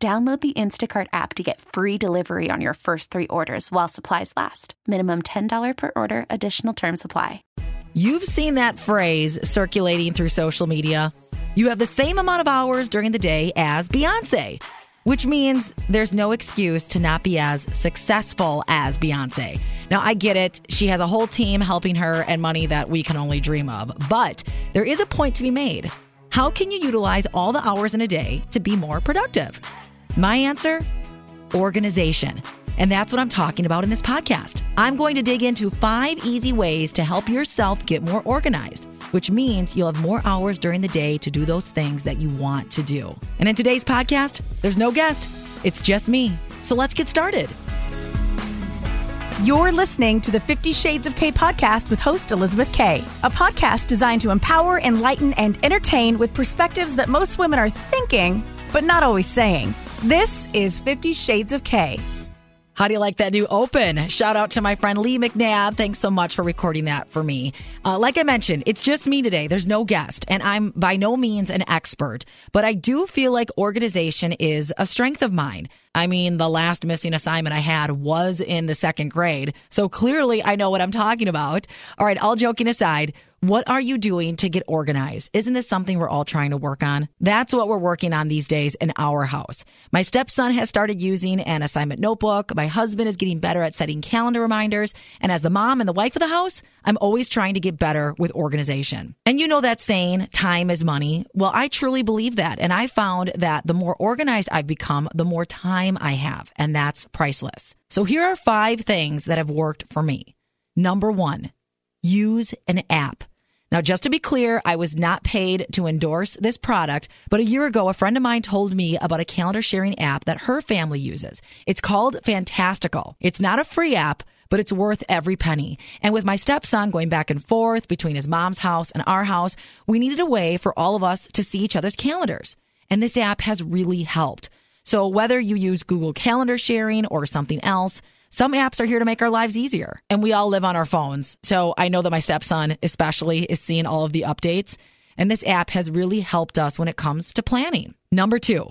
Download the Instacart app to get free delivery on your first three orders while supplies last. Minimum $10 per order, additional term supply. You've seen that phrase circulating through social media. You have the same amount of hours during the day as Beyonce, which means there's no excuse to not be as successful as Beyonce. Now, I get it. She has a whole team helping her and money that we can only dream of. But there is a point to be made. How can you utilize all the hours in a day to be more productive? My answer organization. And that's what I'm talking about in this podcast. I'm going to dig into five easy ways to help yourself get more organized, which means you'll have more hours during the day to do those things that you want to do. And in today's podcast, there's no guest, it's just me. So let's get started. You're listening to the 50 Shades of K podcast with host Elizabeth K, a podcast designed to empower, enlighten, and entertain with perspectives that most women are thinking, but not always saying. This is 50 Shades of K. How do you like that new open? Shout out to my friend Lee McNabb. Thanks so much for recording that for me. Uh, like I mentioned, it's just me today. There's no guest, and I'm by no means an expert, but I do feel like organization is a strength of mine. I mean, the last missing assignment I had was in the second grade. So clearly I know what I'm talking about. All right, all joking aside, what are you doing to get organized? Isn't this something we're all trying to work on? That's what we're working on these days in our house. My stepson has started using an assignment notebook. My husband is getting better at setting calendar reminders. And as the mom and the wife of the house, I'm always trying to get better with organization. And you know that saying, time is money. Well, I truly believe that. And I found that the more organized I've become, the more time I have. And that's priceless. So here are five things that have worked for me. Number one, use an app. Now, just to be clear, I was not paid to endorse this product, but a year ago, a friend of mine told me about a calendar sharing app that her family uses. It's called Fantastical. It's not a free app, but it's worth every penny. And with my stepson going back and forth between his mom's house and our house, we needed a way for all of us to see each other's calendars. And this app has really helped. So whether you use Google Calendar sharing or something else, some apps are here to make our lives easier. And we all live on our phones. So I know that my stepson, especially, is seeing all of the updates. And this app has really helped us when it comes to planning. Number two,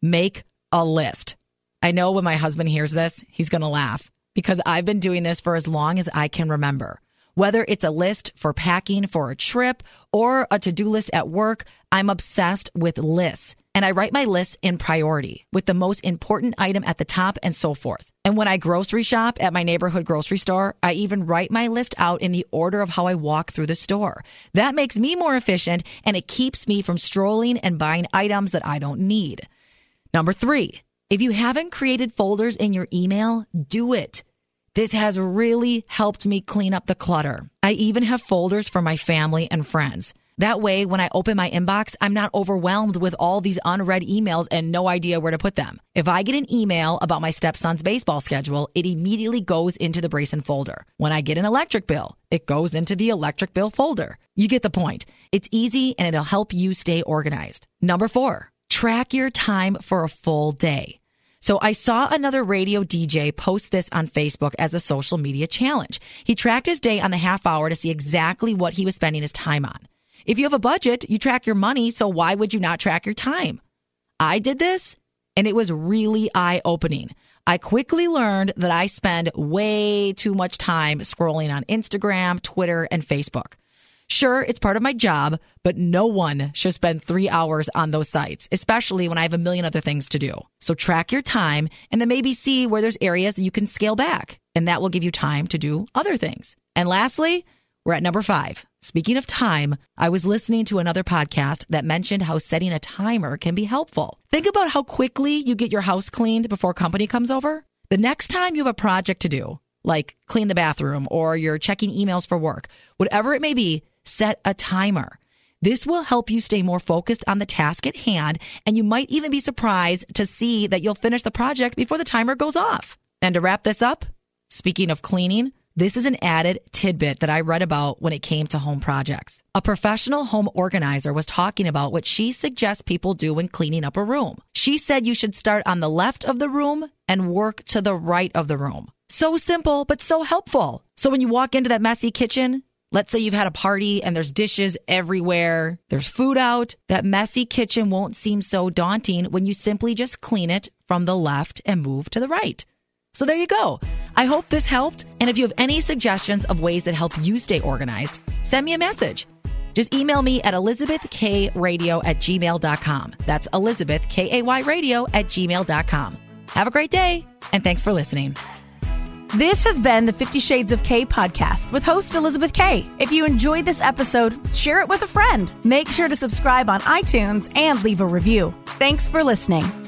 make a list. I know when my husband hears this, he's going to laugh because I've been doing this for as long as I can remember. Whether it's a list for packing for a trip or a to do list at work, I'm obsessed with lists. And I write my lists in priority with the most important item at the top and so forth. And when I grocery shop at my neighborhood grocery store, I even write my list out in the order of how I walk through the store. That makes me more efficient and it keeps me from strolling and buying items that I don't need. Number three, if you haven't created folders in your email, do it. This has really helped me clean up the clutter. I even have folders for my family and friends. That way, when I open my inbox, I'm not overwhelmed with all these unread emails and no idea where to put them. If I get an email about my stepson's baseball schedule, it immediately goes into the Brayson folder. When I get an electric bill, it goes into the electric bill folder. You get the point. It's easy and it'll help you stay organized. Number four, track your time for a full day. So I saw another radio DJ post this on Facebook as a social media challenge. He tracked his day on the half hour to see exactly what he was spending his time on. If you have a budget, you track your money, so why would you not track your time? I did this and it was really eye opening. I quickly learned that I spend way too much time scrolling on Instagram, Twitter, and Facebook. Sure, it's part of my job, but no one should spend three hours on those sites, especially when I have a million other things to do. So track your time and then maybe see where there's areas that you can scale back. And that will give you time to do other things. And lastly, we're at number five. Speaking of time, I was listening to another podcast that mentioned how setting a timer can be helpful. Think about how quickly you get your house cleaned before company comes over. The next time you have a project to do, like clean the bathroom or you're checking emails for work, whatever it may be, set a timer. This will help you stay more focused on the task at hand, and you might even be surprised to see that you'll finish the project before the timer goes off. And to wrap this up, speaking of cleaning, this is an added tidbit that I read about when it came to home projects. A professional home organizer was talking about what she suggests people do when cleaning up a room. She said you should start on the left of the room and work to the right of the room. So simple, but so helpful. So when you walk into that messy kitchen, Let's say you've had a party and there's dishes everywhere, there's food out. That messy kitchen won't seem so daunting when you simply just clean it from the left and move to the right. So there you go. I hope this helped. And if you have any suggestions of ways that help you stay organized, send me a message. Just email me at elizabethkradio at gmail.com. That's Elizabeth, K A Y radio at gmail.com. Have a great day, and thanks for listening. This has been the Fifty Shades of K podcast with host Elizabeth K. If you enjoyed this episode, share it with a friend. Make sure to subscribe on iTunes and leave a review. Thanks for listening.